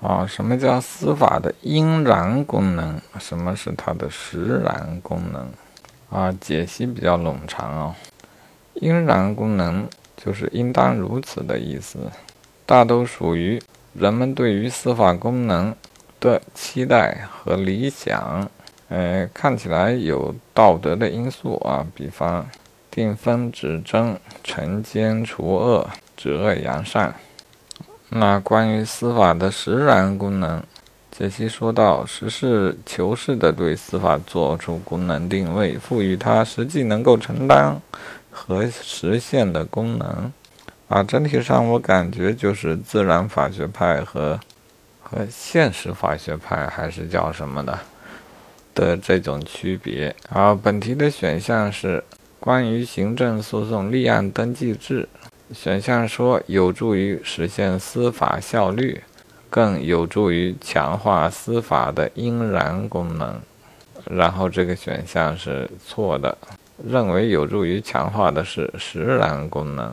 啊，什么叫司法的应然功能？什么是它的实然功能？啊，解析比较冗长啊。应然功能就是应当如此的意思，大都属于人们对于司法功能的期待和理想。呃，看起来有道德的因素啊，比方定分指正、惩奸除恶、止恶扬善。那关于司法的实然功能，解析说到，实事求是地对司法做出功能定位，赋予它实际能够承担和实现的功能。啊，整体上我感觉就是自然法学派和和现实法学派还是叫什么的。的这种区别。啊，本题的选项是关于行政诉讼立案登记制。选项说有助于实现司法效率，更有助于强化司法的应然功能。然后这个选项是错的，认为有助于强化的是实然功能。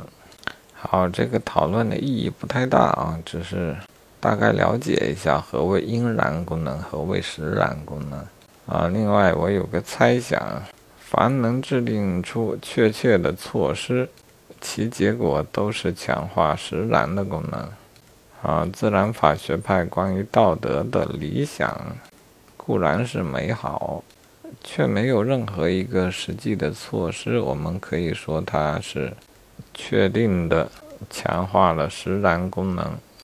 好，这个讨论的意义不太大啊，只是大概了解一下何谓应然功能，何谓实然功能。啊，另外我有个猜想，凡能制定出确切的措施，其结果都是强化实然的功能。啊，自然法学派关于道德的理想固然是美好，却没有任何一个实际的措施，我们可以说它是确定的强化了实然功能。